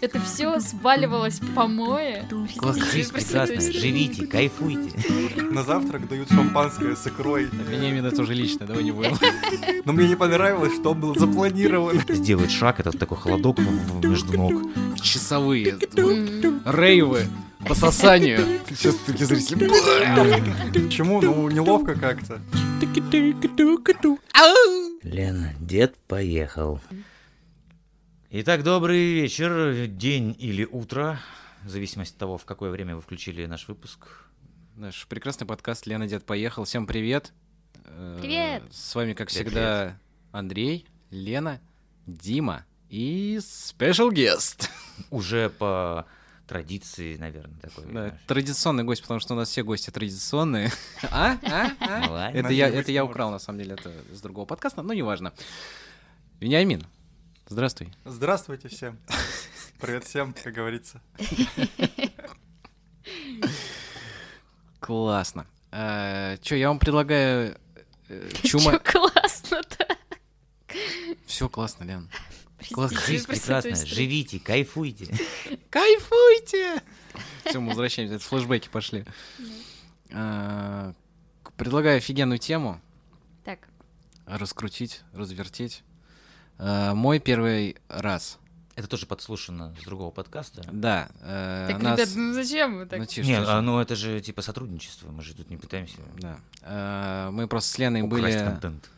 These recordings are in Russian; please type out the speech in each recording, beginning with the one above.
Это все сваливалось в помое. Класс, жизнь прекрасная, живите, кайфуйте. На завтрак дают шампанское с икрой. Вениамин это уже лично, давай не будем. Но мне не понравилось, что он был запланирован. Сделает шаг, этот такой холодок между ног. Часовые, рейвы по сосанию. Сейчас такие зрители. Почему? Ну, неловко как-то. Лена, дед поехал. Итак, добрый вечер, день или утро, в зависимости от того, в какое время вы включили наш выпуск. Наш прекрасный подкаст «Лена, дед поехал». Всем привет. Э, Привет. С вами, как Привет, всегда, Андрей, Лена, Дима и спешл гест. Уже по традиции, наверное, такой. Да, знаешь. традиционный гость, потому что у нас все гости традиционные. А? А? А? Это я, это я украл, на самом деле, это с другого подкаста, но неважно. Вениамин, здравствуй. Здравствуйте всем. Привет всем, как говорится. Классно. Че, я вам предлагаю э, Чё чума... классно-то? Все классно, Лен. Жизнь прекрасная, живите, кайфуйте. Кайфуйте! Все, мы возвращаемся, это флешбеки пошли. К- Предлагаю офигенную тему Так, раскрутить, развертеть. А, Мой первый раз. Это тоже подслушано с другого подкаста. Да. э, так, нас- ребят, ну зачем вы так? Ну, тише, Не, тише. а, ну это же типа сотрудничество, мы же тут не пытаемся Да. А, Мы просто с Леной украсть были... контент.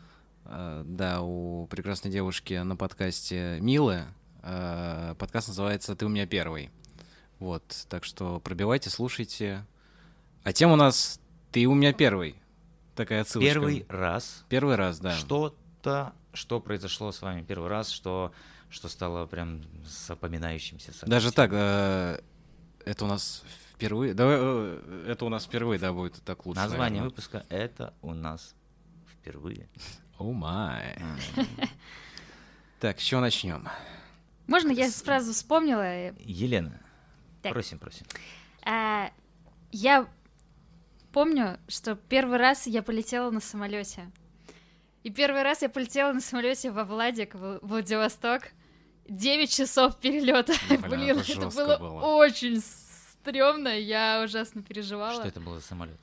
а, Да, у прекрасной девушки на подкасте Милы. А, Подкаст называется «Ты у меня первый». Вот, так что пробивайте, слушайте. А тема у нас «Ты у меня первый». Такая отсылочка. Первый раз Первый раз, да. что-то, что произошло с вами первый раз, что, что стало прям запоминающимся. Даже событием. так, э, это у нас впервые. Да, э, это у нас впервые, да, будет так лучше. Название наверное. выпуска это у нас впервые. О май. Так, с чего начнем? Можно я сразу вспомнила? Елена, Так. просим, просим. а, Я помню, что первый раз я полетела на самолете. И первый раз я полетела на самолете во Владик, в Владивосток. 9 часов перелета. Блин, Блин, это это было было. очень стрёмно, я ужасно переживала. Что это был за самолет?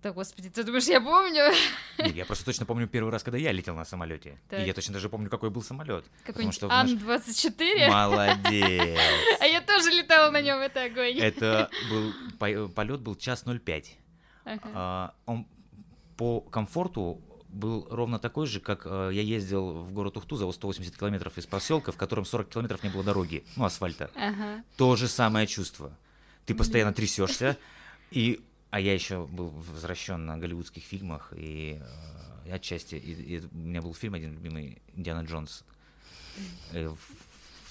Да, господи, ты думаешь, я помню? Нет, я просто точно помню первый раз, когда я летел на самолете. Так. И я точно даже помню, какой был самолет. Какой-нибудь что в наш- Ан-24? Молодец. А я тоже летала на нем, это огонь. Это был полет был час 05. Ага. А, Он по комфорту был ровно такой же, как э, я ездил в город Ухту за 180 километров из поселка, в котором 40 километров не было дороги, ну, асфальта. Ага. То же самое чувство. Ты постоянно трясешься, и а я еще был возвращен на голливудских фильмах, и э, отчасти и- и у меня был фильм один любимый Индиана Джонс в,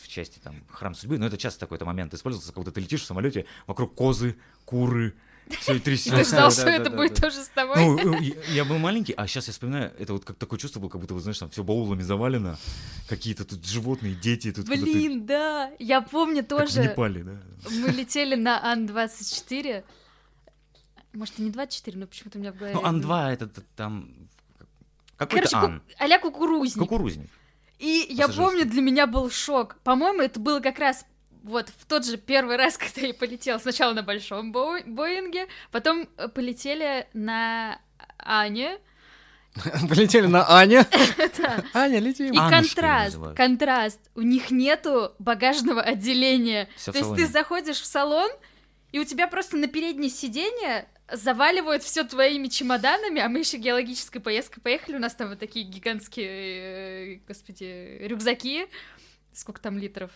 в части там Храм судьбы, но это часто такой-то момент использовался, когда ты летишь в самолете, вокруг козы, куры, все И ты ждал, да, что это будет тоже с тобой? Ну, э, я был маленький, а сейчас я вспоминаю, это вот как такое чувство было, как будто, вы знаешь, там все баулами завалено, какие-то тут животные, дети, тут Блин, да. Я помню как в тоже. Непале, да. Мы летели на Ан-24. Может, и не 24, но почему-то у меня в голове. Ну, Ан-2 это там какой-то Короче, ку- Ан, а-ля кукурузник. кукурузник. И я помню, для меня был шок. По-моему, это было как раз вот в тот же первый раз, когда я полетела. Сначала на большом Боу- Боинге, потом э, полетели на Ане. Полетели на Аня. Аня, летим. И контраст, контраст. У них нету багажного отделения. То есть ты заходишь в салон, и у тебя просто на переднее сиденье заваливают все твоими чемоданами, а мы еще геологической поездкой поехали, у нас там вот такие гигантские, э, господи, рюкзаки. Сколько там литров?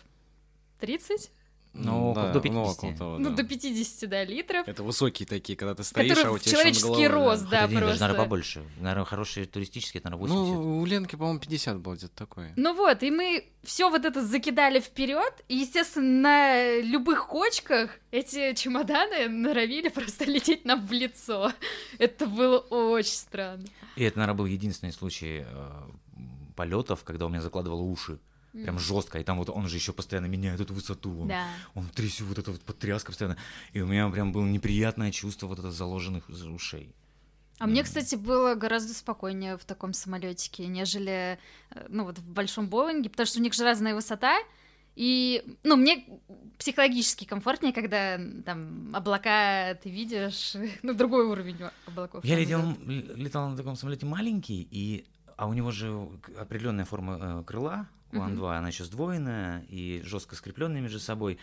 30? Ну, Да, до 50. ну, Ну, да. до 50, да, литров. Это высокие такие, когда ты стоишь, Которые а у тебя человеческий рост, да, Хотя, даже, просто. наверное, побольше. Наверное, хорошие туристические, это, наверное, 80. Ну, у Ленки, по-моему, 50 было где-то такое. Ну вот, и мы все вот это закидали вперед, и, естественно, на любых кочках эти чемоданы норовили просто лететь нам в лицо. Это было очень странно. И это, наверное, был единственный случай э, полетов, когда у меня закладывало уши. Прям жестко. И там вот он же еще постоянно меняет эту высоту. Он, Да. он трясет вот это вот потряска постоянно. И у меня прям было неприятное чувство вот это заложенных за- ушей. А мне, кстати, было гораздо спокойнее в таком самолетике, нежели, э, ну вот в большом Боинге, потому что у них же разная высота, И, ну, мне психологически комфортнее, когда там облака ты видишь, ну, другой уровень облаков. Я летел, летал на таком самолете маленький, и, а у него же определенная форма э, крыла, у Мгм. Ан-2, она еще сдвоенная и жестко скрепленная между собой.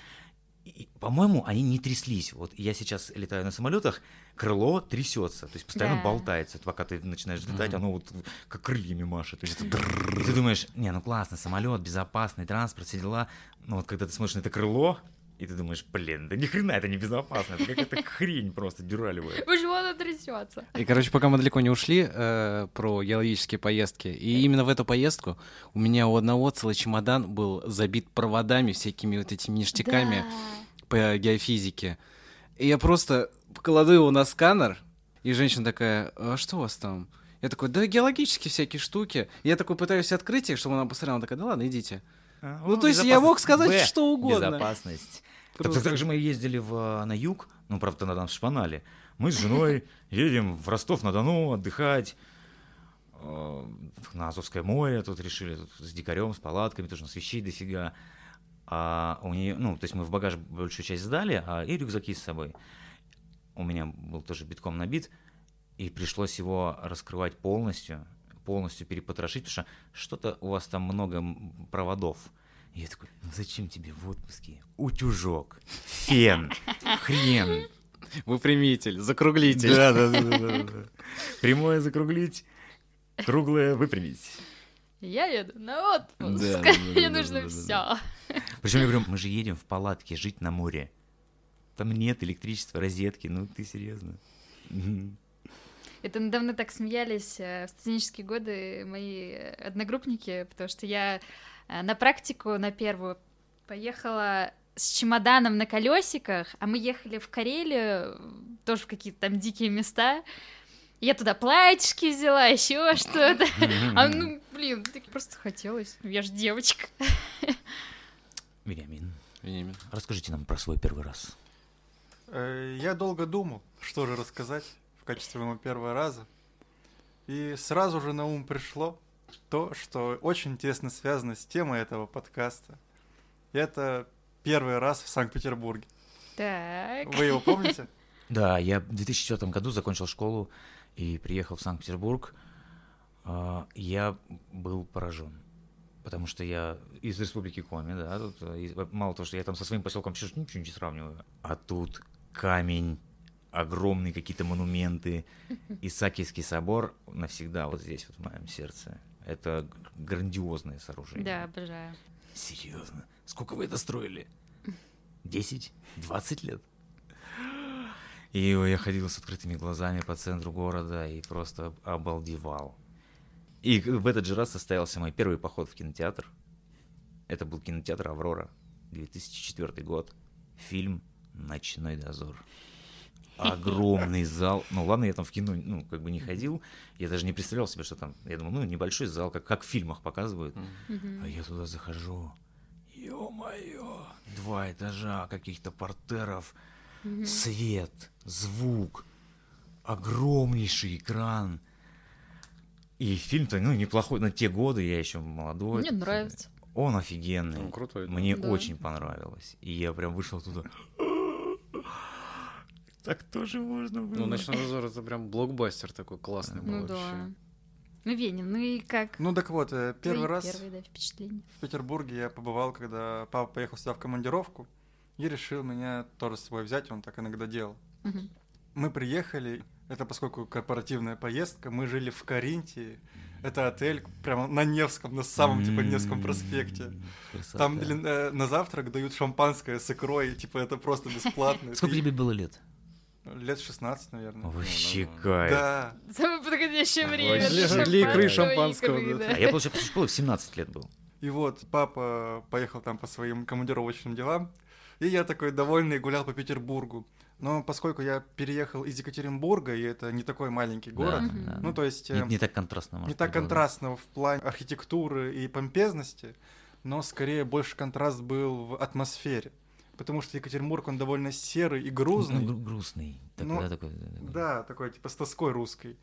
По-моему, они не тряслись. Вот я сейчас летаю на самолетах, крыло трясется, то есть постоянно Да. болтается. Пока ты начинаешь летать, Мгм. оно вот как крыльями машет. То есть это и ты думаешь, не, ну классно, самолет, безопасный транспорт, все дела. Но вот когда ты смотришь на это крыло, и ты думаешь, блин, да ни хрена это не безопасно, это какая-то хрень просто дюралевая. Почему оно трясется? И, короче, пока мы далеко не ушли э, про геологические поездки, и именно в эту поездку у меня у одного целый чемодан был забит проводами, всякими вот этими ништяками по геофизике. И я просто кладу его на сканер, и женщина такая, а что у вас там? Я такой, да геологические всякие штуки. И я такой пытаюсь открыть их, чтобы она посмотрела, она такая, да ладно, идите. Ну, то есть я мог сказать Б. что угодно. Безопасность. Так, так, так же мы ездили в, на юг, ну, правда, на нас шпанали. Мы с женой едем в Ростов-на-Дону отдыхать, э, на Азовское море, тут решили тут с дикарем, с палатками, тоже нас вещей дофига. А у нее, ну, то есть мы в багаж большую часть сдали, а и рюкзаки с собой. У меня был тоже битком набит, и пришлось его раскрывать полностью, полностью перепотрошить, потому что что-то у вас там много проводов. Я такой, ну зачем тебе в отпуске утюжок, фен, хрен, Выпрямитель, закруглитель. да, да, да, да, да. Прямое закруглить, круглое выпрямить. Я еду на отпуск. Да, да, да, Мне да, нужно да, да, все. Причем я говорю, мы же едем в палатке жить на море. Там нет электричества, розетки, ну ты серьезно? Это недавно так смеялись э, в студенческие годы мои одногруппники, потому что я на практику на первую поехала с чемоданом на колесиках, а мы ехали в Карелию, э, тоже в какие-то там дикие места. Я туда платьишки взяла, еще что-то. А ну, блин, так просто хотелось. Я же девочка. Вениамин, Вениамин. расскажите нам про свой первый раз. Э, Я долго думал, что же рассказать в качестве моего первого раза. И сразу же на ум пришло то, что очень тесно связано с темой этого подкаста. Это первый раз в Санкт-Петербурге. Так. Вы его помните? Да, я в 2004 году закончил школу и приехал в Санкт-Петербург. А, Я был поражен, потому что я из республики Коми, да, тут, э, мало того, что я там со своим поселком ничего не сравниваю, а тут камень, огромные какие-то монументы, Исаакиевский собор навсегда вот здесь вот в моем сердце. Это грандиозное сооружение. Да, обожаю. Серьезно? Сколько вы это строили? 10? 20 лет? И я ходил с открытыми глазами по центру города и просто обалдевал. И в этот же раз состоялся мой первый поход в кинотеатр. Это был кинотеатр «Аврора», 2004 год. Фильм «Ночной дозор». Огромный зал. Ну ладно, я там в кино ну, как бы не ходил. Я даже не представлял себе, что там. Я думал, ну, небольшой зал, как, как в фильмах показывают. Мгм. А я туда захожу. Ё-моё! Два этажа каких-то портеров. Мгм. Свет, звук, огромнейший экран. И фильм-то, ну, неплохой на те годы, я еще молодой. Мне нравится. Он офигенный. Ну, крутой, да. Мне Да. очень понравилось. И я прям вышел туда. Так тоже можно было. Ну, «Ночной дозор» — это прям блокбастер такой классный был Ну да. вообще. Ну, Венин, ну и как? Ну так вот, э, первый Твои раз Первые, да, в Петербурге я побывал, когда папа поехал сюда в командировку и решил меня тоже с собой взять, он так иногда делал. Мы приехали, это поскольку корпоративная поездка, мы жили в Каринтии. Это отель прямо на Невском, на самом типа Невском проспекте. Красота. Там для- э, на завтрак дают шампанское с икрой, типа это просто бесплатно. Сколько тебе было лет? Лет 16, наверное. Вообще ну, кайф. Да. Самое подходящее время. Для- для икры шампанского, икры, да. А я, получается, после школы в 17 лет был. И вот папа поехал там по своим командировочным делам, и я такой довольный гулял по Петербургу. Но поскольку я переехал из Екатеринбурга, и это не такой маленький город, Да, да. ну то есть Не, э, не так контрастно, не может так контрастно в плане архитектуры и помпезности, но скорее больше контраст был в атмосфере. Потому что Екатеринбург, он довольно серый и грузный. Ну, гру- грустный. Такой, Ну, да, такой, такой. Да, такой типа с тоской русской.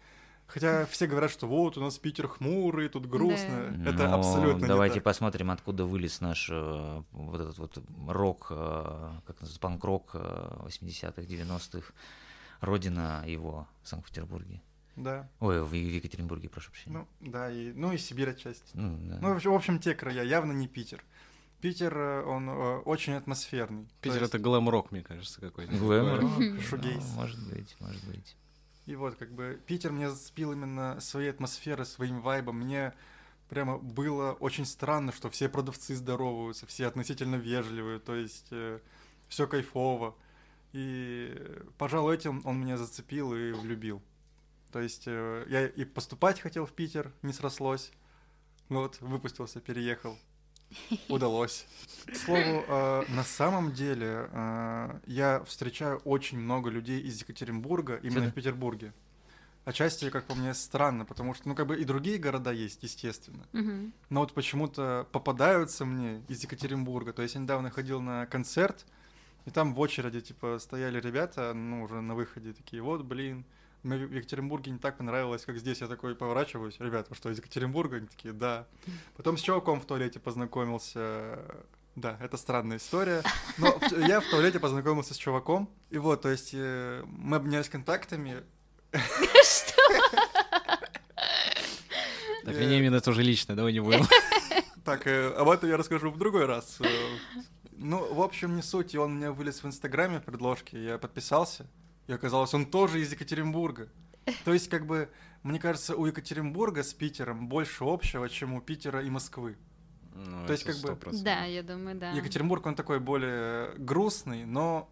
Хотя все говорят, что вот у нас Питер хмурый, тут грустно. Да. Это Но абсолютно не Давайте так. посмотрим, откуда вылез наш э, вот этот вот рок, э, как называется, панк-рок э, 80-х, 90-х. Родина его в Санкт-Петербурге. Да. Ой, в, в Екатеринбурге, прошу прощения. Ну, да, и, ну и Сибирь отчасти. Ну, да. Ну, в общем, в общем, те края, явно не Питер. Питер, э, он э, очень атмосферный. Питер есть- это глэм-рок, мне кажется, какой-то. Глэм-рок. Глэм-рок, шугейс. Ну, Может быть, может быть. И вот, как бы, Питер меня зацепил именно своей атмосферой, своим вайбом. Мне прямо было очень странно, что все продавцы здороваются, все относительно вежливые, то есть все кайфово. И, э, пожалуй, этим он меня зацепил и влюбил. То есть э, я и поступать хотел в Питер, не срослось. Ну вот, выпустился, переехал. Удалось. К слову, э, на самом деле э, я встречаю очень много людей из Екатеринбурга именно Сюда? в Петербурге. Отчасти, как по мне, странно, потому что, ну, как бы и другие города есть, естественно. Мгм. Но вот почему-то попадаются мне из Екатеринбурга. То есть я недавно ходил на концерт, и там в очереди, типа, стояли ребята, ну, уже на выходе, такие, вот, блин, мне в Екатеринбурге не так понравилось, как здесь. Я такой поворачиваюсь, ребята, вы что, из Екатеринбурга? Они такие, да. Потом с чуваком в туалете познакомился. Да, это странная история. Но я в туалете познакомился с чуваком. И вот, то есть э, мы обменялись контактами. Так, Э, Вениамин, это уже лично, давай не будем. Так, э, об этом я расскажу в другой раз. Э, Ну, в общем, не суть. И он у меня вылез в Инстаграме в предложке. Я подписался. И оказалось, он тоже из Екатеринбурга. То есть, как бы, мне кажется, у Екатеринбурга с Питером больше общего, чем у Питера и Москвы. Ну, То есть, как бы, 100%. Да, я думаю, да. Екатеринбург, он такой более грустный, но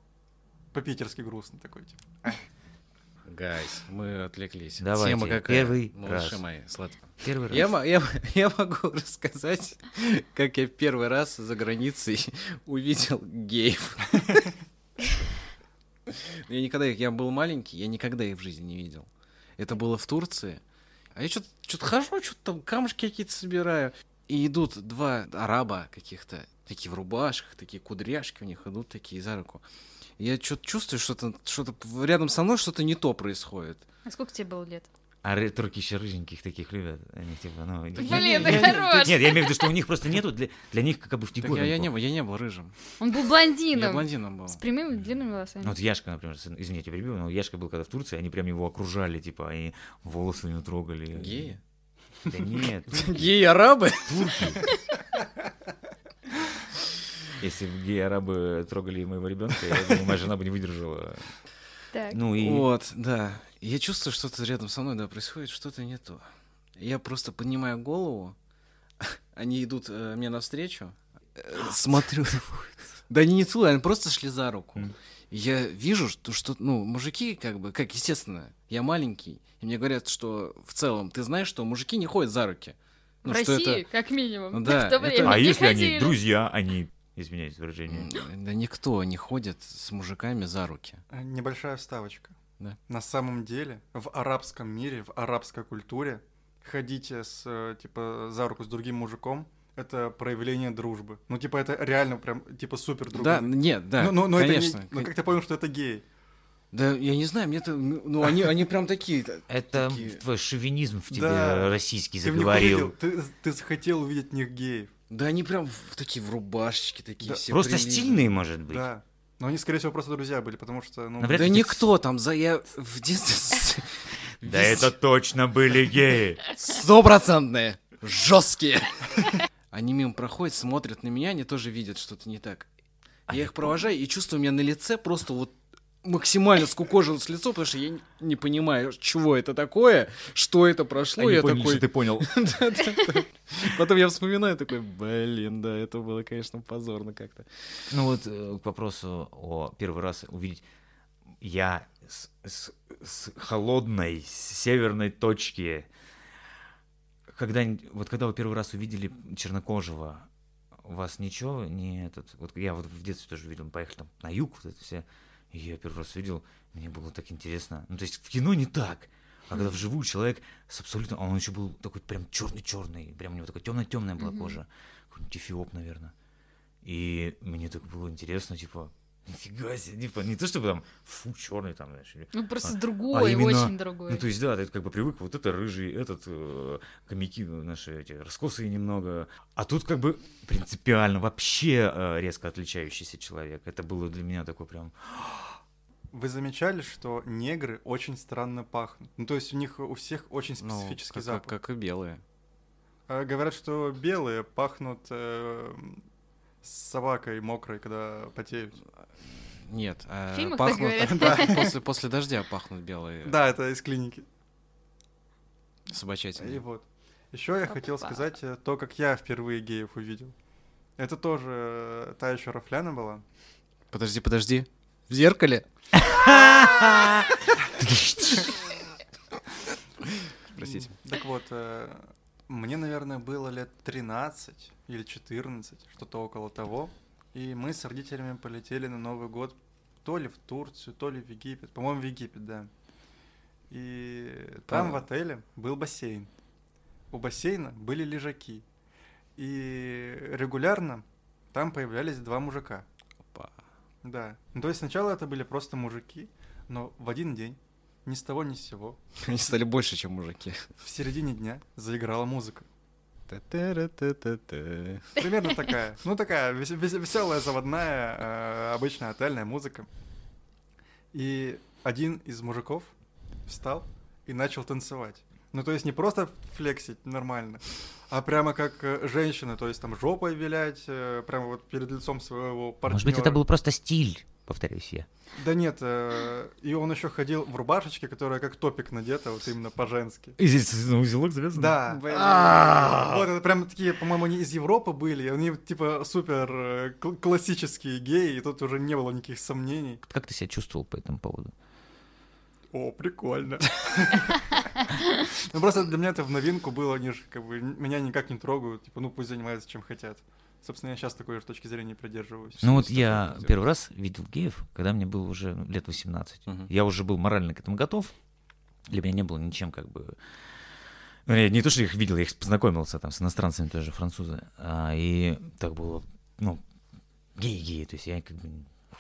по-питерски грустный такой, типа. Гайс, мы отвлеклись. Давайте, Тема какая? первый Малыши раз. мои, сладко. Первый раз. Я, я, я могу рассказать, как я первый раз за границей увидел геев. Я никогда их, я был маленький, я никогда их в жизни не видел. Это было в Турции. А я что-то что хожу, что-то там камушки какие-то собираю. И идут два араба каких-то, такие в рубашках, такие кудряшки у них идут такие за руку. Я что-то чувствую, что-то что рядом со мной что-то не то происходит. А сколько тебе было лет? А ры- турки еще рыженьких таких любят. Они типа, ну... я- Блин, я- да я- хорош. Нет, я имею в виду, что у них просто нету, для, для них как бы в Так диковинку. я, я не был, я не был рыжим. Он был Я блондином. блондином был. С прямыми длинными волосами. Ну, вот Яшка, например, извините, перебил, но Яшка был когда в Турции, они прям его окружали, типа, они волосы у него трогали. Геи? Да нет, Геи-арабы? турки. Если бы геи-арабы трогали моего ребенка, я думаю, моя жена бы не выдержала. Так. Ну и... Вот, да. Я чувствую, что-то рядом со мной, да, происходит что-то не то. Я просто поднимаю голову, они идут э, мне навстречу, э, смотрю. Да они не целуют, они просто шли за руку. Я вижу, что, что, ну, мужики, как бы, как естественно, я маленький, и мне говорят, что в целом, ты знаешь, что мужики не ходят за руки. В Ну, что России, это- как минимум. Ну да, в то это- время А не если они ходили. друзья, они... Извиняюсь, выражение. М, Да никто не ходит с мужиками за руки. Э, Небольшая вставочка. Да. На самом деле, в арабском мире, в арабской культуре, ходите с, э, типа, за руку с другим мужиком, это проявление дружбы. Ну, типа, это реально прям, типа, супер друг Да, нет, да, ну, ну, ну, это не- конечно. ну, как ты понял, что это гей? Да, я не знаю, мне это, ну, они, они прям такие. Это такие- твой шовинизм в тебе Да. российский Ты заговорил. увидел, ты, ты захотел увидеть в них геев. Да они прям в- такие в рубашечке такие Да, все. Просто прилизанные. стильные, может быть. Да. Но они, скорее всего, просто друзья были, потому что, ну... Навряд Да никто там за я в детстве. Да это точно были геи. стопроцентные, жесткие. Они мимо проходят, смотрят на меня, они тоже видят что-то не так. А Я я их провожаю и чувствую, у меня на лице просто вот максимально скукожилось лицо, потому что я не- понимаю, чего это такое, что это прошло. Они я поняли, такой, что ты понял. Потом я вспоминаю, такой, блин, да, это было, конечно, позорно как-то. Ну вот э, к вопросу о первый раз увидеть. Я с, с- с холодной с северной точки. Когда, вот когда вы первый раз увидели чернокожего, у вас ничего не этот... Вот я вот в детстве тоже видел, мы поехали там на юг, вот это все. И я первый раз видел, мне было так интересно. Ну, то есть в кино не так. А когда вживую человек с абсолютно... а Он еще был такой прям черный-черный, прям у него такая темная-темная была кожа. Какой-нибудь эфиоп, наверное. И мне так было интересно, типа, Нифига себе, типа, не то чтобы там, фу, черный там, знаешь, Ну, просто А- другой, а именно- очень другой. Ну, то есть, да, ты как бы привык, вот это рыжий, этот, э, комики ну, наши эти, раскосые немного. А тут как бы принципиально вообще э, резко отличающийся человек. Это было для меня такой прям... Вы замечали, что негры очень странно пахнут? Ну, то есть у них у всех очень Ну, специфический как, запах. как, как и белые. А, Говорят, что белые пахнут э, с собакой мокрой, когда потеют. Нет, а так пахнут говорят. после, после дождя пахнут белые Да, это из клиники. И собачатины. вот. Еще я хотел сказать э, то, как я впервые геев увидел. Это тоже э, та еще Рафляна была. Подожди, подожди. В зеркале? Простите. Так вот, э, мне, наверное, было лет 13 или 14, что-то около того. И мы с родителями полетели на Новый год то ли в Турцию, то ли в Египет. По-моему, в Египет, да. И там в Па- отеле был бассейн. У бассейна были лежаки. И регулярно там появлялись два мужика. Опа. Да. Ну, то есть сначала это были просто мужики, но в один день, ни с того ни с сего, Они стали больше, чем мужики. в середине дня заиграла музыка. Примерно такая. Ну, такая веселая, заводная, э, обычная отельная музыка. И один из мужиков встал и начал танцевать. Ну, то есть не просто флексить нормально, а прямо как э, женщина, то есть там жопой вилять, э, прямо вот перед лицом своего партнера. Может быть, это был просто стиль, повторюсь я. Да нет, э, и он еще ходил в рубашечке, которая как топик надета, вот именно по-женски. И здесь узелок завязан? Да. А. Вот это прям такие, по-моему, они из Европы были, они типа супер э, кл- классические геи, и тут уже не было никаких сомнений. Как ты себя чувствовал по этому поводу? О, прикольно. Ну просто для меня это в новинку было, они же как бы меня никак не трогают, типа, ну пусть занимаются чем хотят. Собственно, я сейчас такой же точки зрения придерживаюсь. Ну вот я первый раз видел геев, когда мне было уже ну, лет 18. Мгм. Я уже был морально к этому готов. Для меня не было ничем как бы... Ну, я не то, что их видел, я их познакомился там с иностранцами тоже, французы. А, и так было, ну, геи-геи, то есть я как бы,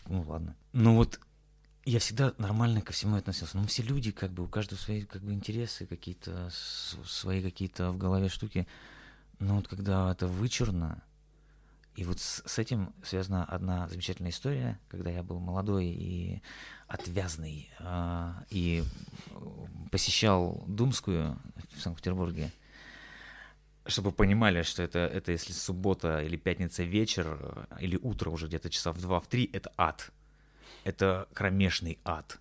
ну ладно. Ну вот я всегда нормально ко всему относился. Ну, все люди, как бы, у каждого свои как бы интересы, какие-то свои какие-то в голове штуки. Но вот когда это вычурно, и вот с, с этим связана одна замечательная история, когда я был молодой и отвязный, а, и э, посещал Думскую в Санкт-Петербурге, чтобы понимали, что это, это если суббота или пятница вечер, э, или утро уже где-то часа в два, в три, это ад. Это кромешный ад.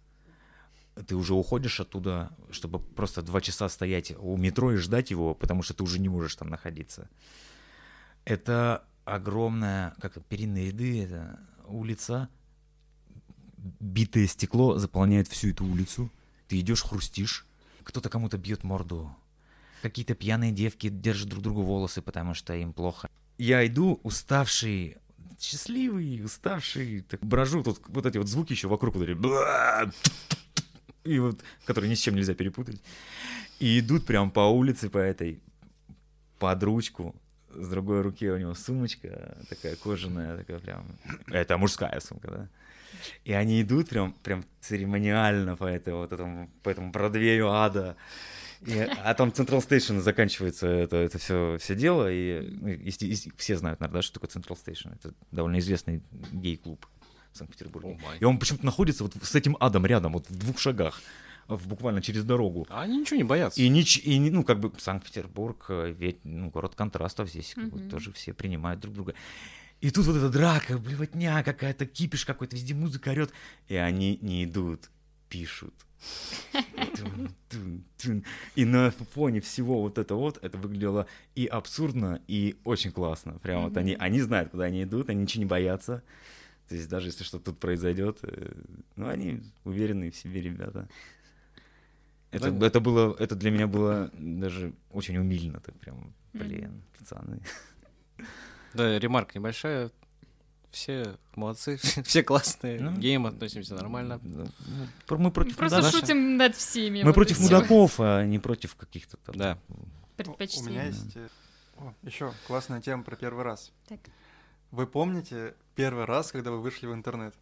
Ты уже уходишь оттуда, чтобы просто два часа стоять у метро и ждать его, потому что ты уже не можешь там находиться. Это огромная, как перинные ряды, это улица, битое стекло заполняет всю эту улицу. Ты идешь, хрустишь, кто-то кому-то бьет морду. Какие-то пьяные девки держат друг другу волосы, потому что им плохо. Я иду, уставший, счастливый, уставший, так брожу, тут вот эти вот звуки еще вокруг, вот эти и вот, которые ни с чем нельзя перепутать. И идут прям по улице, по этой, под ручку, с другой руки у него сумочка такая кожаная, такая прям, это мужская сумка, да. И они идут прям, прям церемониально по, этой, вот этому, по этому Бродвею ада. И, а там Central Station заканчивается это, это все, все дело. И, ну, есте- есте- все знают, наверное, да, что такое Central Station. Это довольно известный гей-клуб в Санкт-Петербурге. Май. И он почему-то находится вот с этим адом рядом, вот в двух шагах, в- буквально через дорогу. А они ничего не боятся. И, нич- и не- ну, как бы Санкт-Петербург, э, ведь, ну, город контрастов здесь, как бы, Мгм. тоже все принимают друг друга. И тут вот эта драка, блевотня какая-то, кипиш какой-то, везде музыка орет, и они не идут, пишут. И на фоне всего вот это вот, это выглядело и абсурдно, и очень классно. Прям вот они, они знают, куда они идут, они ничего не боятся. То есть даже если что-то тут произойдет, э, ну, они уверенные в себе ребята. Это, Да. это было, это для меня было даже очень умильно, так прям, блин, пацаны. Да, ремарка небольшая. Все молодцы, все классные. Ну. К геям относимся нормально. Ну, про- Мы против Просто мудаков. шутим над всеми. Мы вот против мудаков, а не против каких-то там. Да. У Предпочтений. меня есть... э, О, еще классная тема про первый раз. Так. Вы помните первый раз, когда вы вышли в интернет?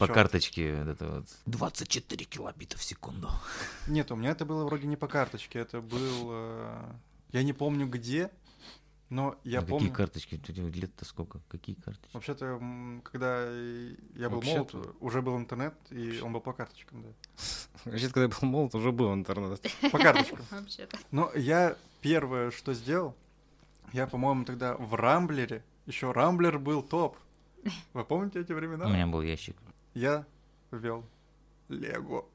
По Чёрт. карточке вот это вот 24 килобита в секунду. Нет, у меня это было вроде не по карточке, это был... э, Я не помню где, но я А помню... Какие карточки? Лет-то сколько? Какие карточки? Вообще-то, когда я был Вообще-то- молод, уже был интернет, и он был по карточкам, да. Вообще, когда я был молод, уже был интернет. По карточкам. Вообще-то. Но я первое, что сделал, я, по-моему, тогда в Рамблере, еще Рамблер был топ. Вы помните эти времена? У меня был ящик. Я ввел Лего.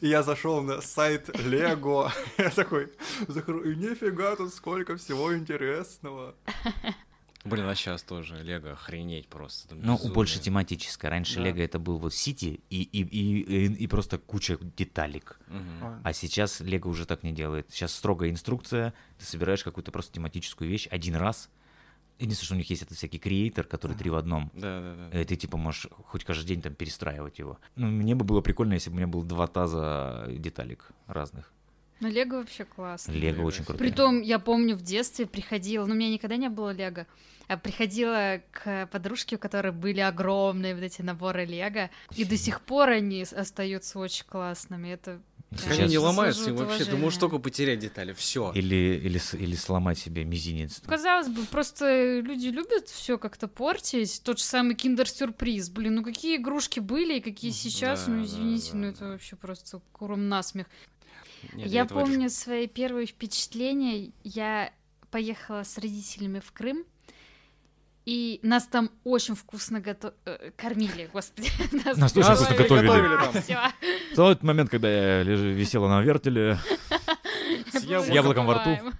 И я зашел на сайт Лего. Я такой захожу, и нифига тут сколько всего интересного. Блин, а сейчас тоже Лего охренеть просто. там Ну, безумие. больше тематическое. Раньше Да. Лего это был вот Сити и, и, и, и, и просто куча деталек. А, А сейчас Лего уже так не делает. Сейчас строгая инструкция, ты собираешь какую-то просто тематическую вещь один раз. Единственное, что у них есть, это всякий креатор, который три в одном. Да, да, да. И ты типа можешь хоть каждый день там перестраивать его. Ну, мне бы было прикольно, если бы у меня было два таза деталек разных. Ну, Лего вообще классно. Лего очень круто. Притом, я помню, в детстве приходила, ну, у меня никогда не было Лего, а приходила к подружке, у которой были огромные вот эти наборы Лего, и до сих пор они остаются очень классными. Это Сейчас- Они не ломаются, и заслуживают вообще ты можешь только потерять детали, все. Или, или, с- или сломать себе мизинец. Казалось бы, просто люди любят все как-то портить. Тот же самый киндер-сюрприз. Блин, ну какие игрушки были и какие сейчас, Да, ну да, извините, да, ну это вообще просто куром насмех. Нет, я помню свои первые впечатления. Я поехала с родителями в Крым. И нас там очень вкусно гото- э, кормили, господи. Нас очень вкусно готовили. Готовили там. В тот момент, когда я лежу, висела на вертеле, С яблоком. во рту.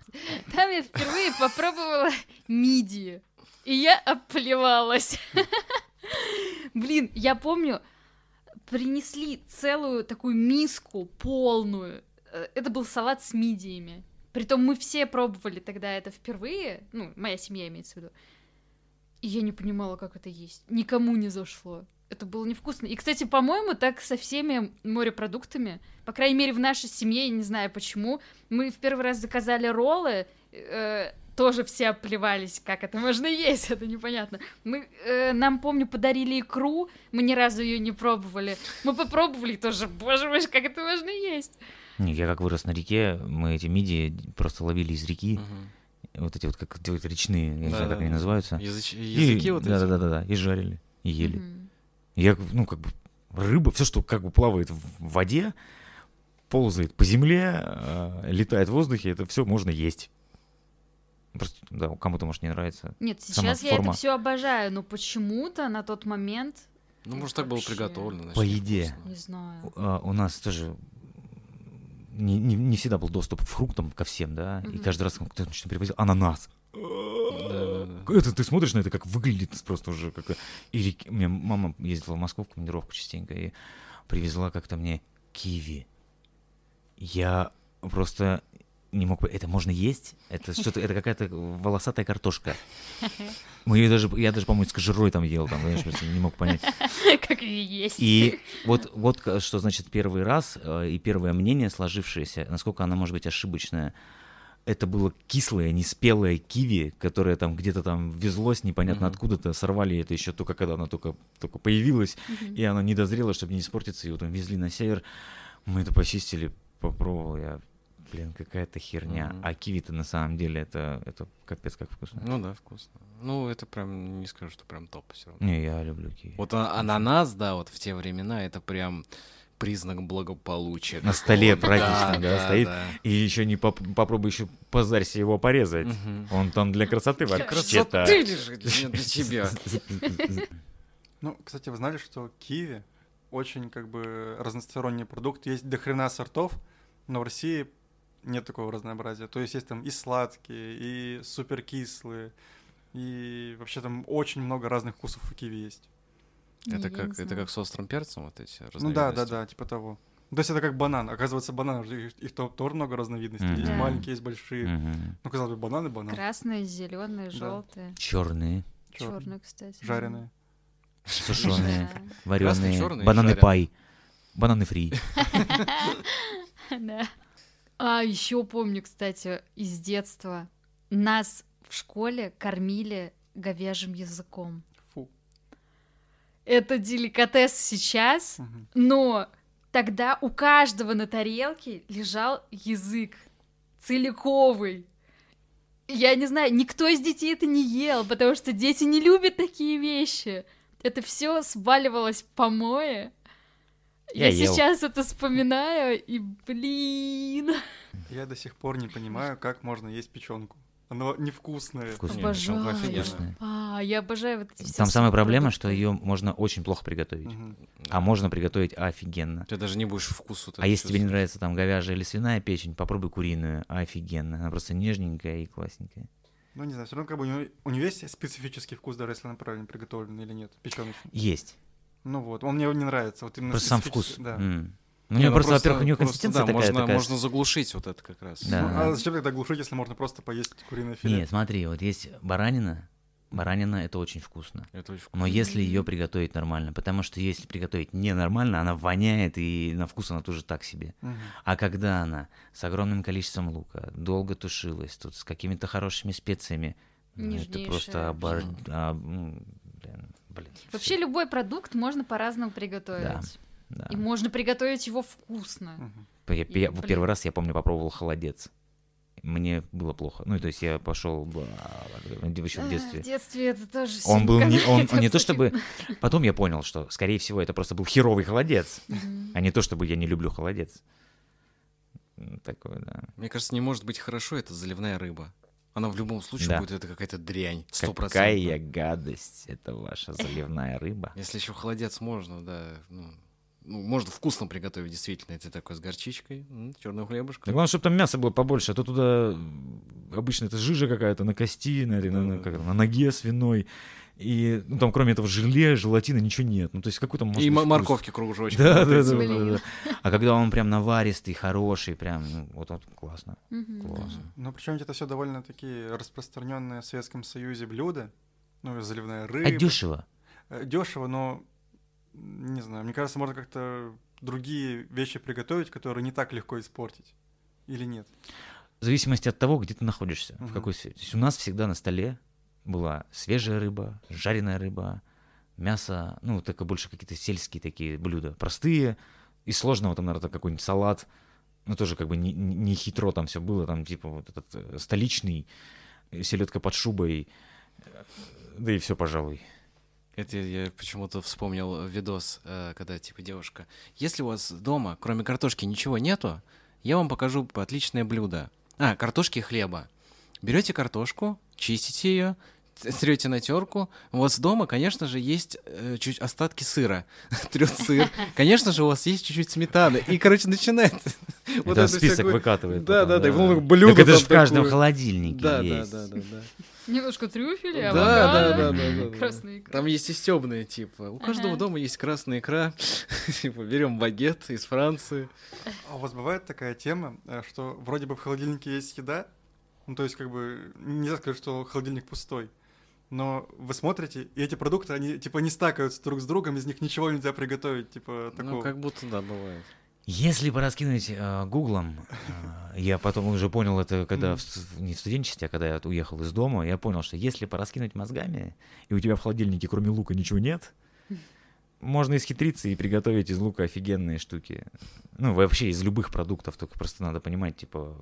Там я впервые попробовала мидии. И я оплевалась. Блин, я помню, принесли целую такую миску полную. Э, Это был салат с мидиями. Притом мы все пробовали тогда это впервые. Ну, моя семья имеется в виду. И я не понимала, как это есть. Никому не зашло. Это было невкусно. И, кстати, по-моему, так со всеми морепродуктами. По крайней мере, в нашей семье, я не знаю почему. Мы в первый раз заказали роллы, э, тоже все оплевались, как это можно есть, это непонятно. Мы, э, нам, помню, подарили икру, мы ни разу ее не пробовали. Мы попробовали тоже, боже мой, как это можно есть. Не, я как вырос на реке, мы эти мидии просто ловили из реки, Мгм. Вот эти вот как вот речные, я не знаю, как они называются. Языч- И- Языки вот да, эти. да, да, да, да, и жарили, и ели. Я, ну, как бы, рыба, все, что как бы плавает в воде, ползает по земле, э, летает в воздухе, это все можно есть. Просто, да, кому-то, может, не нравится. Нет, Сама сейчас я это форма. все обожаю, но почему-то на тот момент, Ну, может, так было приготовлено. значит, По еде. не знаю. А, у нас тоже не, не, не всегда был доступ к фруктам ко всем, да, и Мгм. каждый раз кто-то что привозил ананас. Да-да-да. Это ты смотришь на это, как выглядит просто уже как... И у меня мама ездила в Москву в командировку частенько и привезла как-то мне киви. Я просто не мог... Это можно есть? Это что-то... Это какая-то волосатая картошка. Мы ее даже... Я даже, по-моему, с кожурой там ел, там, просто не мог понять. Как ее есть. И вот, вот что значит первый раз э, и первое мнение сложившееся, насколько она может быть ошибочная. Это было кислое, неспелое киви, которое там где-то там везлось непонятно Мгм. откуда-то, сорвали это еще только когда оно только, только появилось, Мгм. и оно не дозрело, чтобы не испортиться, и вот везли на север. Мы это почистили, попробовал я, блин, какая-то херня. Мгм. А киви-то на самом деле это, это капец как вкусно. Ну да, вкусно. Ну, это прям, не скажу, что прям топ все равно. Не, я люблю киви. Вот а- ананас, да, вот в те времена, это прям признак благополучия. На столе какого-то. празднично, да, стоит. да. И еще не поп- попробуй еще позарься его порезать. Мгм. Он там для красоты вообще-то. Красоты лежит для тебя. Ну, кстати, вы знали, что киви очень как бы разносторонний продукт. Есть до хрена сортов, но в России нет такого разнообразия. То есть есть там и сладкие, и супер кислые, и вообще там очень много разных вкусов у киви есть. Это я как, это как с острым перцем вот эти Ну да, да, разновидности? да, типа того. То есть это как банан. Оказывается, банан, их, их то- тоже много разновидностей. Есть Мгм. маленькие, есть большие. Мгм. Ну, казалось бы, бананы, банан. Красные, зеленые, Да. желтые. Черные, Чёрные. Черные, кстати. Жареные. сушеные, Да. вареные, бананы пай, бананы фри. Да. А еще помню, кстати, из детства нас в школе кормили говяжьим языком. Фу. это деликатес сейчас, Мгм. но тогда у каждого на тарелке лежал язык целиковый. Я не знаю, никто из детей это не ел, потому что дети не любят такие вещи. Это все сваливалось помое. Я Я, ел. сейчас это вспоминаю, и, блин, Я до сих пор не понимаю, как можно есть печенку. Оно невкусное. Вкусно. обожаю. Вкусная. А, я обожаю вот эти все Там самая проблема, что ее можно очень плохо приготовить. Мгм. А можно приготовить офигенно. Ты даже не будешь вкусу А если тебе не нравится там говяжья или свиная печень, попробуй куриную. Офигенно. Она просто нежненькая и классненькая. Ну, не знаю, все равно как бы у нее, у неё есть специфический вкус, даже если она правильно приготовлена или нет, печеночный. Есть. Ну вот, он мне не нравится. Вот именно Просто сам вкус. Да. М. Ну, у нее просто, во-первых, у нее консистенция да, такая, можно, такая. можно заглушить вот это как раз. Да. Ну, а зачем тогда глушить, если можно просто поесть куриное филе? Нет, смотри, вот есть баранина. Баранина это очень вкусно. Это очень вкусно. Но если ее приготовить нормально, потому что если приготовить ненормально, она воняет и на вкус она тоже так себе. Мгм. А когда она с огромным количеством лука, долго тушилась, тут с какими-то хорошими специями, ну, это Нежнейшая просто обор... а, ну, блин, блин, Вообще любой продукт можно по-разному приготовить. да. И можно приготовить его вкусно. Мгм. Я- И, я- блин. первый раз я помню попробовал холодец. Мне было плохо. Ну, то есть я пошел еще в А, детстве. В детстве это тоже Он был не, он, не то чтобы... Потом я понял, что, скорее всего, это просто был херовый холодец, а не то, чтобы я не люблю холодец. Такое, да. Мне кажется, не может быть хорошо, это заливная рыба. Она в любом случае Да. будет это какая-то дрянь. Сто Какая гадость. Это ваша заливная рыба. Если еще холодец можно, да. Ну, ну, можно вкусно приготовить, действительно. Это такой с горчичкой, черным хлебушком. главное, чтобы там мяса было побольше, а то туда обычно это жижа какая-то на кости, на, на- на- как на ноге свиной. И ну, там кроме этого желе, желатина, ничего нет. Ну, то есть какой там может И быть м- вкус? морковки кружочек. Да, да, да, да, да. А когда он прям наваристый, хороший, прям, ну, вот, вот классно. Мгм. Классно. Ну, причем это все довольно такие распространенные в Советском Союзе блюда. Ну, заливная рыба. А дешево. Дешево, но не знаю, мне кажется, можно как-то другие вещи приготовить, которые не так легко испортить. Или нет? В зависимости от того, где ты находишься, в Мгм. какой сфере. То есть у нас всегда на столе была свежая рыба, жареная рыба, мясо, ну, только больше какие-то сельские такие блюда. Простые, и сложного там, наверное, какой-нибудь салат. Ну, тоже как бы не, не хитро там все было, там типа вот этот э, столичный, селедка под шубой, э, да и все, пожалуй. Это я почему-то вспомнил видос, э, когда типа девушка, если у вас дома, кроме картошки, ничего нету, я вам покажу отличное блюдо. А, картошки и хлеба. Берете картошку, чистите ее, трете на терку. У вас дома, конечно же, есть э, чуть остатки сыра. Трет сыр. Конечно же, у вас есть чуть-чуть сметаны. И, короче, начинает. вот это список всякую- выкатывает. Да, потом, да, да. потом блюдо Так это же в каждом такое. холодильнике Да, да, есть. да, да, да. Немножко трюфеля, Да, да, авокадо, да, да, да. красная икра. Там есть и стебные, типа. У каждого Ага. дома есть красная икра. Типа, берем багет из Франции. А у вас бывает такая тема, э, что вроде бы в холодильнике есть еда, ну, то есть, как бы, нельзя сказать, что холодильник пустой, но вы смотрите, и эти продукты, они, типа, не стакаются друг с другом, из них ничего нельзя приготовить, типа, такого. Ну, как будто, да, бывает. Если пораскинуть э, гуглом, э, я потом уже понял это, когда в не в студенчестве, а когда я уехал из дома, я понял, что если пораскинуть мозгами, и у тебя в холодильнике кроме лука ничего нет, можно исхитриться и приготовить из лука офигенные штуки. Ну, вообще из любых продуктов, только просто надо понимать, типа,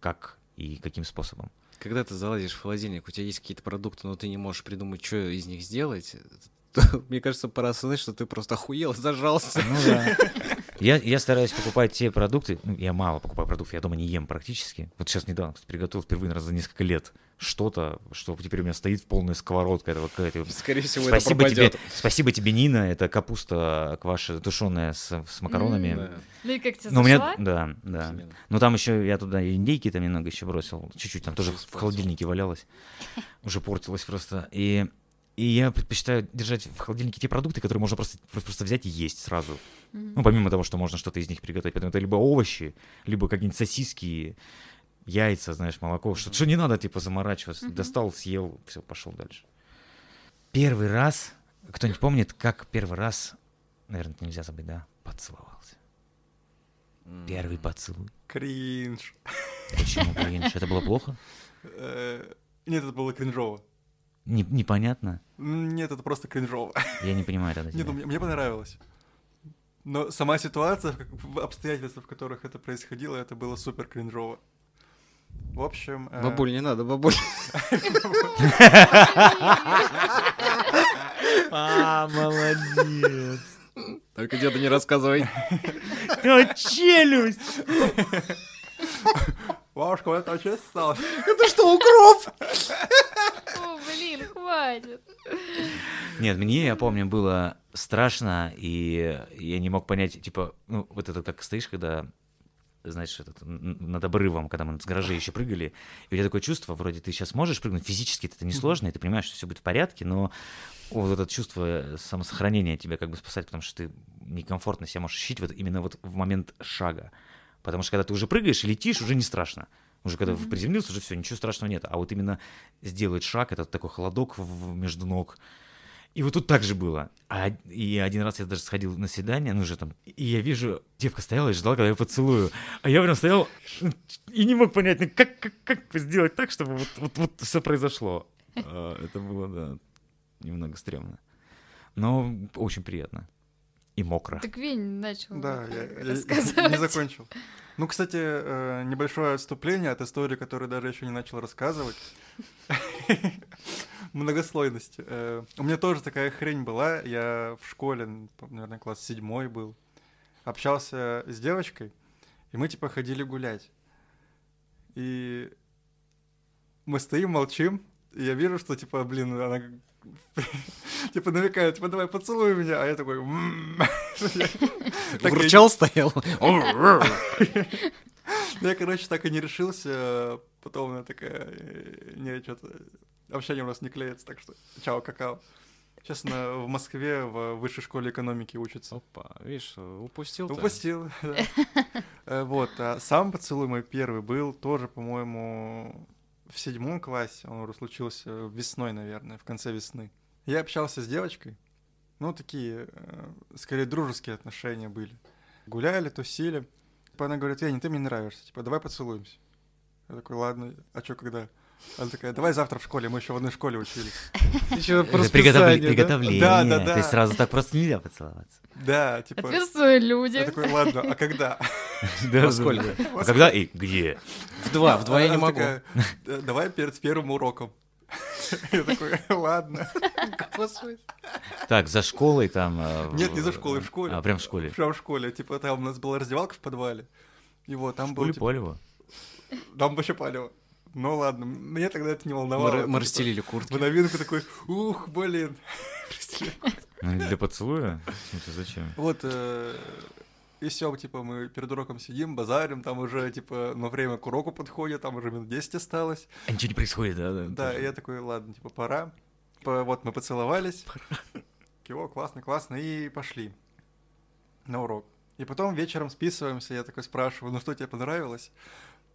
как и каким способом. Когда ты залазишь в холодильник, у тебя есть какие-то продукты, но ты не можешь придумать, что из них сделать, то, мне кажется, пора осознать, что ты просто охуел, зажрался. Ну да. Я, я стараюсь покупать те продукты, ну, я мало покупаю продуктов, я дома не ем практически. Вот сейчас недавно, кстати, приготовил впервые раз за несколько лет что-то, что теперь у меня стоит в полная сковородка этого какая-то. Скорее всего, это Спасибо тебе, пропадет. спасибо тебе, Нина, это капуста кваша тушеная с, с макаронами. Да, Ну и как тебе Но у меня, зашла? да, да. Ну там еще я туда индейки там немного еще бросил, чуть-чуть там тоже в холодильнике валялось, уже портилось просто. И и я предпочитаю держать в холодильнике те продукты, которые можно просто, просто взять и есть сразу. Мгм. Ну, помимо того, что можно что-то из них приготовить. Поэтому это либо овощи, либо какие-нибудь сосиски, яйца, знаешь, молоко. Что, что не надо, типа, заморачиваться. Мгм. Достал, съел, все, пошел дальше. Первый раз, кто-нибудь помнит, как первый раз, наверное, это нельзя забыть, да, поцеловался. М. Первый поцелуй. Кринж. Почему, кринж? Это было плохо? Э, Нет, это было кринжово. Не- непонятно. Нет, это просто кринжово. Я не понимаю тогда Нет, ну, мне, мне понравилось. Но сама ситуация, в как- в обстоятельства, в которых это происходило, это было супер кринжово. В общем... э, Бабуль, не надо, бабуль. А, молодец. Только деду не рассказывай. А, челюсть! Бабушка, это очень стало. Это что, укроп? О, блин, хватит. Нет, мне, я помню, было страшно, и я не мог понять, типа, ну, вот это как стоишь, когда, знаешь, этот, над обрывом, когда мы с гаражей еще прыгали, и у тебя такое чувство, вроде ты сейчас можешь прыгнуть, физически это несложно, и ты понимаешь, что все будет в порядке, но вот это чувство самосохранения тебя как бы спасает, потому что ты некомфортно себя можешь ощутить вот именно вот в момент шага. Потому что когда ты уже прыгаешь и летишь, уже не страшно. Уже когда Мгм. приземлился, уже все, ничего страшного нет. А вот именно сделать шаг, это такой холодок в- между ног. И вот тут так же было. А, и один раз я даже сходил на свидание, ну уже там, и я вижу, девка стояла и ждала, когда я поцелую. А я прям стоял и не мог понять, ну как, как, как сделать так, чтобы вот, вот, вот все произошло. А, Это было, да, немного стрёмно. Но очень приятно. И мокро. Так Вень начал Да, я, я не закончил. Ну, кстати, э, небольшое отступление от истории, которую даже еще не начал рассказывать. Многослойность. Э, У меня тоже такая хрень была. Я в школе, наверное, класс седьмой был. Общался с девочкой, и мы, типа, ходили гулять. И мы стоим, молчим, и я вижу, что, типа, блин, она типа намекает, типа, давай поцелуй меня, а я такой... «М-м-м». Урчал стоял. Я, короче, так и не решился. Потом она такая, э, не, что-то общение у нас не клеится, так что чао, какао. Сейчас она в Москве в высшей школе экономики учится. Опа, видишь, упустил Упустил, да. Э, Вот, а сам поцелуй мой первый был тоже, по-моему, в седьмом классе. Он уже случился весной, наверное, в конце весны. Я общался с девочкой. Ну, такие, э, скорее, дружеские отношения были. Гуляли, тусили. Типа она говорит, Веня, ты мне нравишься, типа, давай поцелуемся. Я такой, ладно, а чё, когда? Она такая, давай завтра в школе, мы еще в одной школе учились. Еще Это приготовле- приготовление. Да, да, да. То есть сразу так просто нельзя поцеловаться. Да, типа... Ответственные люди. Я такой, ладно, а когда? Да, сколько? А когда и где? В два, в два я не могу. такая, «Да- Давай перед первым уроком. Я такой, ладно. Так, за школой там... э, Нет, не за в- школой, в школе. А, прям в школе. Прям в школе. Типа там у нас была раздевалка в подвале. И вот там В был... школе типа, Полева. Там вообще палево. Ну ладно, мне тогда это не волновало. Мы, мы расстелили В куртки. новинку такой, ух, блин. Ну, для поцелуя? В зачем? Вот, э, и все, типа, мы перед уроком сидим, базарим, там уже, типа, на время к уроку подходит, там уже минут 10 осталось. А ничего не происходит, да? Да, тоже. и я такой, ладно, типа, пора. По- Вот мы поцеловались. Киво, классно, классно, и пошли на урок. И потом вечером списываемся, я такой спрашиваю, ну что тебе понравилось?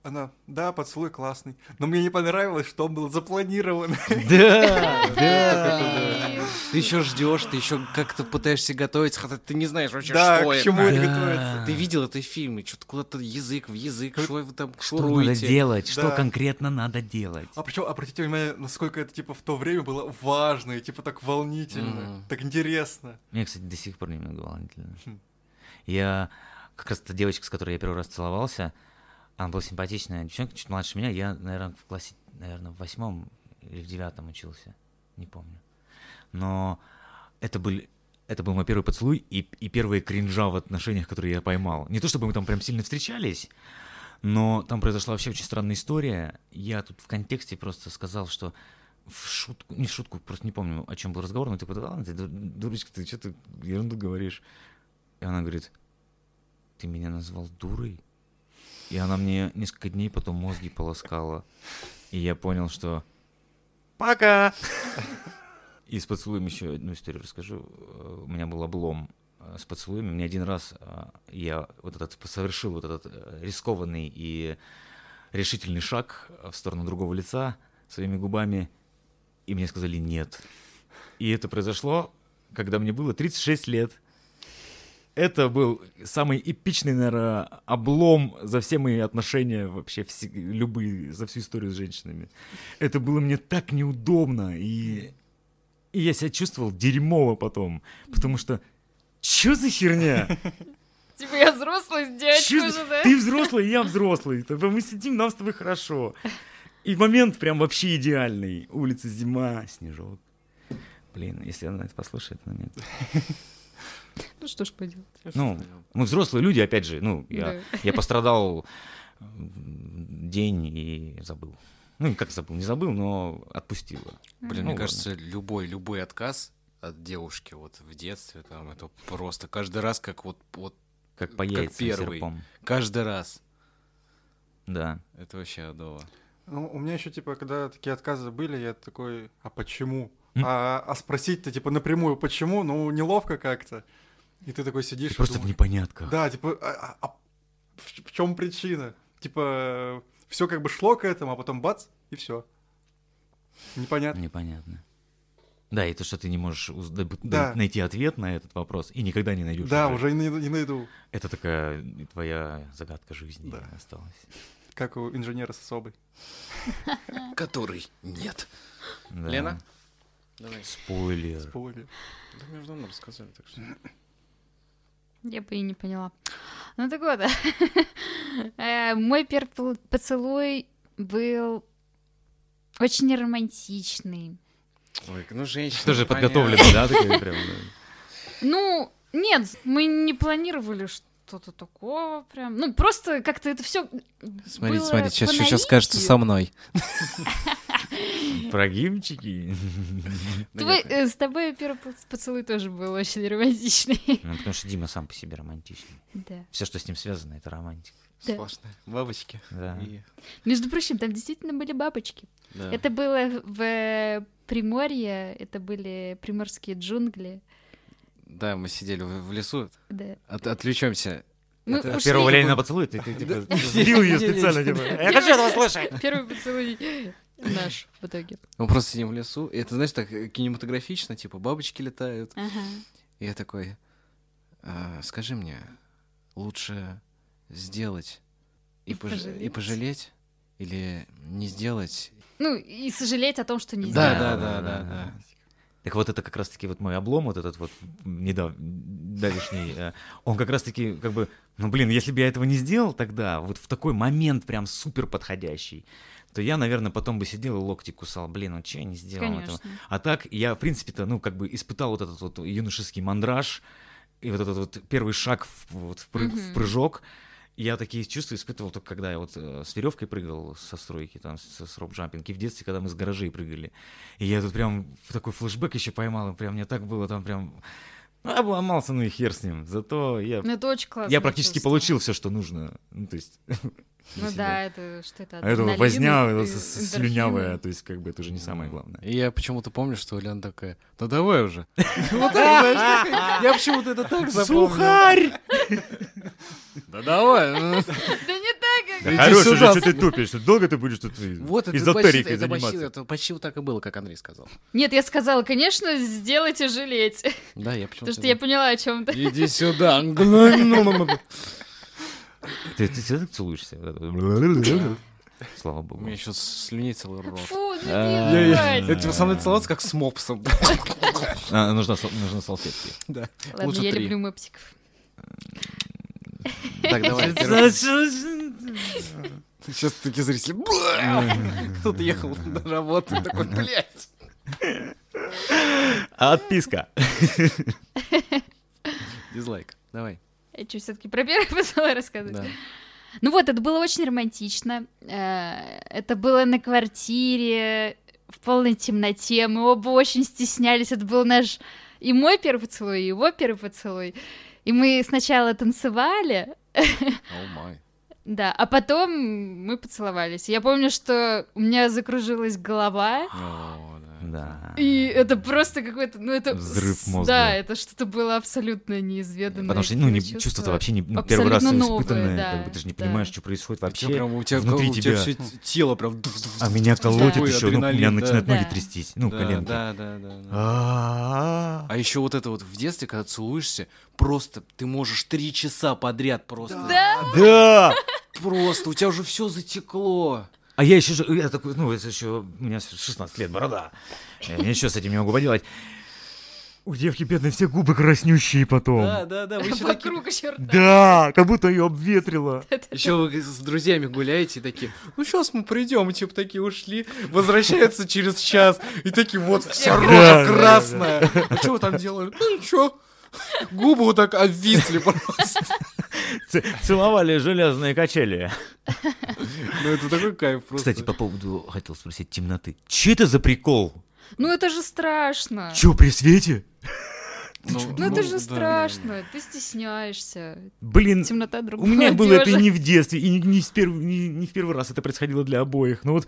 Она, да, поцелуй классный. Но мне не понравилось, что он был запланирован. Да, да. Ты еще ждешь, ты еще как-то пытаешься готовиться, хотя ты не знаешь вообще, Да, что к чему это Да. готовится? Ты видел это в фильме, что-то куда-то язык в язык, что вы там Что надо шуруете. делать? Что Да. конкретно надо делать? А причем, обратите внимание, насколько это, типа, в то время было важно и, типа, так волнительно, Мгм. так интересно. Мне, кстати, до сих пор немного волнительно. Я как раз та девочка, с которой я первый раз целовался, она была симпатичная девчонка, чуть младше меня. Я, наверное, в классе, наверное, в восьмом или в девятом учился, не помню. Но это были это был мой первый поцелуй и, и первые кринжа в отношениях, которые я поймал. Не то чтобы мы там прям сильно встречались, но там произошла вообще очень странная история. Я тут в контексте просто сказал, что в шутку, не в шутку, просто не помню, о чем был разговор, но да ладно, ты, ду- дурочка, ты что ты ерунду говоришь? И она говорит, ты меня назвал дурой? И она мне несколько дней потом мозги полоскала. И я понял, что пока! И с поцелуем еще одну историю расскажу. У меня был облом э, с поцелуями. Мне один раз э, я вот этот совершил вот этот э, рискованный и решительный шаг в сторону другого лица своими губами, и мне сказали нет. И это произошло, когда мне было 36 лет. Это был самый эпичный, наверное, облом за все мои отношения вообще, все, любые, за всю историю с женщинами. Это было мне так неудобно, и, и я себя чувствовал дерьмово потом, потому что Чё за херня? Типа я взрослый девочкой Чё уже, да? Ты взрослый, я взрослый. Типа Мы сидим, нам с тобой хорошо. И момент прям вообще идеальный. Улица зима, снежок. Блин, если она это послушает, она мне... Ну что ж поделать. Ну, мы взрослые люди, опять же, ну, я, Да. я пострадал день и забыл. Ну, как забыл, не забыл, но отпустил. Блин, Ну, мне ладно. кажется, любой, любой отказ от девушки вот в детстве, там, это просто каждый раз как вот, вот Как по Как первый. серпом. каждый раз. Да. Это вообще адово. Ну, у меня еще, типа, когда такие отказы были, я такой, а почему? А, а спросить-то, типа, напрямую, почему? Ну, неловко как-то. И ты такой сидишь Ты и просто в думаешь, непонятках. Да, типа, а, а- а в, чем причина? Типа, все как бы шло к этому, а потом бац, и все. Непонятно. Непонятно. Да, и то, что ты не можешь Да. найти ответ на этот вопрос и никогда не найдешь. Да, уже и не, не найду. Это такая твоя загадка жизни Да. осталась. Как у инженера с особой. Который нет. Да. Лена? Давай. Спойлер. Спойлер. Да мы же давно рассказали, так что... Я бы и не поняла. Ну так вот, э, мой первый поцелуй был очень романтичный. Ой, ну женщина. Тоже подготовленный, да, такой прям. Ну, нет, мы не планировали что-то такого прям. Ну, просто как-то это все. Смотрите, смотрите, сейчас, сейчас скажется со мной. Прогибчики. Твой, э, с тобой первый поц- поцелуй тоже был очень романтичный. Ну, потому что Дима сам по себе романтичный. Да. Все, что с ним связано, это романтика. Да. Сплошная. Бабочки. Да. И- Между прочим, там действительно были бабочки. да. Это было в э, Приморье, это были приморские джунгли. Да, мы сидели в, в лесу. Да. От, отвлечемся. Мы Это ушли. Первого Ленина поцелуй, ты, ты типа сбил ее специально, типа. Я хочу этого слышать. Первый поцелуй наш в итоге. Мы просто сидим в лесу. И это, знаешь, так э, кинематографично, типа бабочки летают. Ага. И я такой, «А, скажи мне, лучше сделать и, И пож- и пожалеть. пожалеть или не сделать? Ну, и сожалеть о том, что не Да, сделал. да, да, да, да. Так вот это как раз-таки вот мой облом, вот этот вот недав... давишний, э, он как раз-таки как бы, ну блин, если бы я этого не сделал тогда, вот в такой момент прям супер подходящий, то я, наверное, потом бы сидел и локти кусал, блин, ну че я не сделал этого? Конечно. А так я, в принципе-то, ну как бы испытал вот этот вот юношеский мандраж и вот этот вот первый шаг в, вот в, пры- в Мгм. прыжок. Я такие чувства испытывал только когда я вот э, с веревкой прыгал со стройки, там, с, с rope-jumping, и в детстве, когда мы с гаражей прыгали. И я тут прям в такой флешбэк еще поймал, и прям мне так было там прям... Ну, обломался, ну и хер с ним. Зато я, Ну, это очень классно. я практически получил все, что нужно. Ну, то есть... Ну себя. да, это что это? А это возня слюнявая, то есть как бы это уже не самое главное. И я почему-то помню, что Лена такая, ну давай уже. Вот так, знаешь, такая. Я почему-то это так запомнил. Сухарь! Да давай. Да не так, как... Хорош уже, что ты тупишь, что долго ты будешь тут Вот это почти, эзотерикой заниматься? это почти так и было, как Андрей сказал. Нет, я сказала, конечно, сделайте жалеть. Да, я почему-то... Потому что я поняла, о чем ты. Иди сюда. Ты, ты всегда так целуешься? Слава У богу. меня еще слюней целый рот. Фу, не я- давай. Я тебе со мной целоваться как с мопсом. А, нужны салфетки. Да. Ладно, Лучше я люблю мопсиков. Так, давай. Сейчас такие зрители. Кто-то ехал на работу, такой, блядь. Отписка. Дизлайк. Давай. Я что, все-таки про первый поцелуй рассказывать? Да. Ну вот, это было очень романтично. Э, Это было на квартире, в полной темноте. Мы оба очень стеснялись. Это был наш и мой первый поцелуй, и его первый поцелуй. И мы сначала танцевали, май. да, а потом мы поцеловались. Я помню, что у меня закружилась голова. О, да. И это просто какой-то, ну это... Взрыв мозга. Да, это что-то было абсолютно неизведанное. Потому что, ну, не, какие-то чувство-то вообще не, ну, первый раз новое, испытанное, да, как бы ты же не да. понимаешь, что происходит вообще. тебя прям, у тебя, внутри у тебя тебя. все тело прям... А меня колотит еще, ну, у меня да. начинают ноги Да. трястись, ну, да, коленки. Да, да, да. да. А-а-а. А еще вот это вот в детстве, когда целуешься, просто ты можешь три часа подряд просто. Да. Да! Просто, у тебя уже все затекло. А я еще, же- я такой, ну, это еще, у меня 16 лет, борода. Я ничего с этим не могу поделать. У девки бедной все губы краснющие потом. Да, да, да. Вы еще такие... Вокруг черта. Да, как будто ее обветрило. Еще вы с друзьями гуляете и такие, ну сейчас мы придем, и типа такие ушли, возвращаются через час, и такие вот вся рожа красная. А что вы там делали? Ну ничего. Губы вот так обвисли просто. Целовали железные качели. Ну это такой кайф просто. Кстати, по поводу, хотел спросить, темноты. Че это за прикол? Ну это же страшно. Че, при свете? Ну это же да, страшно. Ты стесняешься. Блин, Темнота у другого меня было это одежа. не в детстве, и не, не в перв- не- не в первый раз это происходило для обоих. Ну вот,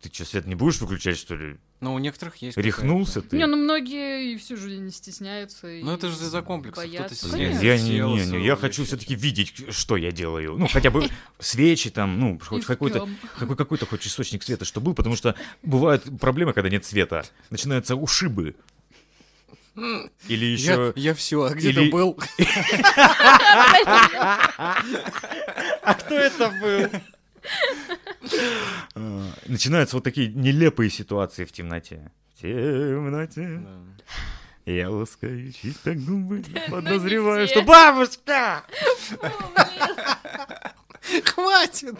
ты что, свет не будешь выключать, что ли? Ну у некоторых есть. Рехнулся ты? Не, ну многие и все же не стесняются. Ну, это же из-за комплексов, кто-то боятся. Нет, я, не, не, не, я хочу все-таки видеть, что я делаю. Ну, хотя бы свечи там, ну, хоть какой-то, какой, какой-то хоть источник света, что был, потому что бывают проблемы, когда нет света. Начинаются ушибы. Или Я, еще... я все, а где Или- ты был? А кто это был? А, Начинаются вот такие нелепые ситуации в темноте. В темноте я ласкаю чьи-то губы, подозреваю, что бабушка! Хватит!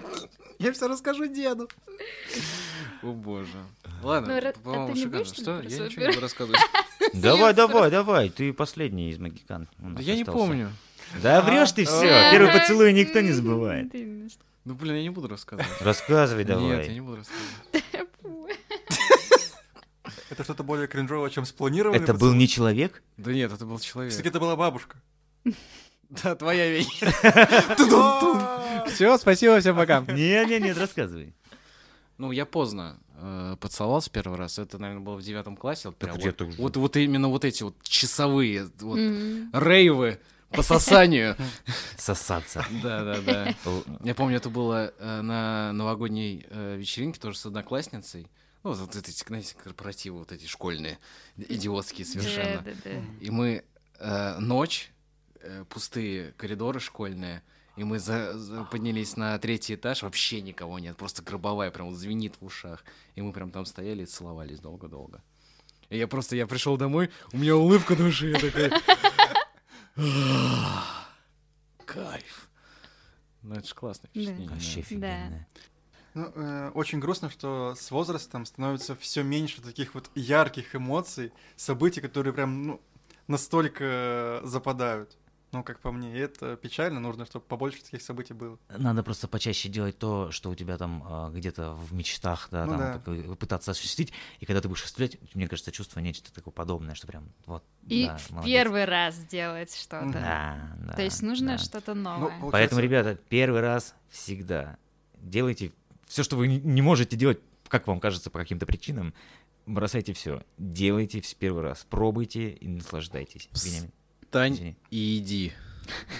Я все расскажу деду. О боже. Ладно, Ну, а по-моему, не шикарно. Что? Я ничего не буду рассказывать. Давай, давай, давай, ты последний из магикан. Да я не помню. Да врешь ты все. Первый поцелуй никто не забывает. Ну, блин, я не буду рассказывать. Рассказывай Нет, я давай. не буду рассказывать. Это что-то более кринжовое, чем спланированный Это был не человек? Да нет, это был человек. Все-таки это была бабушка. Да, твоя вещь. Все, спасибо, всем пока. Нет, рассказывай. Ну, я поздно э, поцеловался первый раз. Это, наверное, было в девятом классе. Вот, прям вот, вот, вот именно вот эти вот часовые вот, Мгм. рейвы по сосанию. Сосаться. Да, да, да. Я помню, это было э, на новогодней э, вечеринке тоже с одноклассницей. Ну, вот эти, знаете, корпоративы вот эти школьные, идиотские совершенно. Да, да, да. И мы э, ночь, э, пустые коридоры школьные, и мы за- за- поднялись на третий этаж, вообще никого нет, просто гробовая прям вот звенит в ушах. И мы прям там стояли и целовались долго-долго. И я просто, я пришел домой, у меня улыбка на душе, я такой... «Ах, Кайф. Ну, это же классное Да. впечатление. Вообще да. офигенно. Ну, э, очень грустно, что с возрастом становится все меньше таких вот ярких эмоций, событий, которые прям ну, настолько э, западают. Ну, как по мне, это печально, нужно, чтобы побольше таких событий было. Надо просто почаще делать то, что у тебя там а, где-то в мечтах, да, Ну там да. как бы пытаться осуществить. И когда ты будешь осуществлять, мне кажется, чувство нечто такое подобное, что прям вот. И да, в молодец. первый раз сделать что-то. Да, да. То есть нужно да. что-то Ну, новое. получается- Поэтому, ребята, первый раз всегда делайте все, что вы не- можете делать, как вам кажется, по каким-то причинам. Бросайте все, делайте в первый раз, пробуйте и наслаждайтесь. Вениамин, Встань извини. и иди.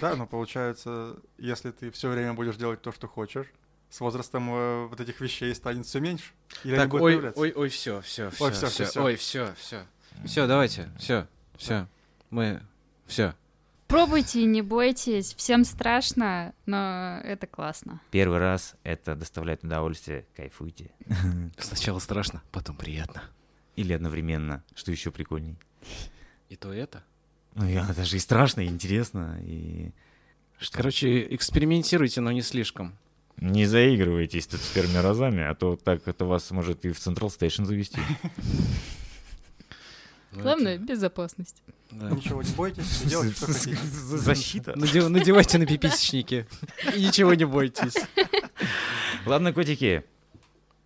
Да, но получается, если ты все время будешь делать то, что хочешь, с возрастом э, вот этих вещей станет все меньше. Или Так, ой, появляться. ой, ой, все, все, Ой, все, всё, всё. ой, все, все, все, давайте, все, все, мы, все. Пробуйте не бойтесь. Всем страшно, но это классно. Первый раз это доставляет удовольствие, кайфуйте. Сначала страшно, потом приятно. Или одновременно, что еще прикольней. И то это. Ну, это же и страшно, и интересно, и... Что? Короче, экспериментируйте, но не слишком. Не заигрывайтесь тут с пермиразами, а то так это вас может и в Central Station завести. Ну, Главное безопасность. Ничего не бойтесь, и делайте, что хотите. Защита. Наде- Надевайте на пиписечники. И ничего не бойтесь. Ладно, котики,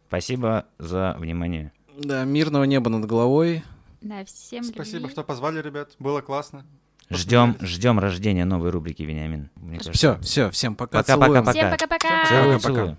спасибо за внимание. Да, мирного неба над головой. Да, всем Спасибо, любви. что позвали, ребят. Было классно. Ждем, ждем рождения новой рубрики, Вениамин. Мне кажется. Все, все, всем пока. Пока-пока-пока. Всем пока-пока.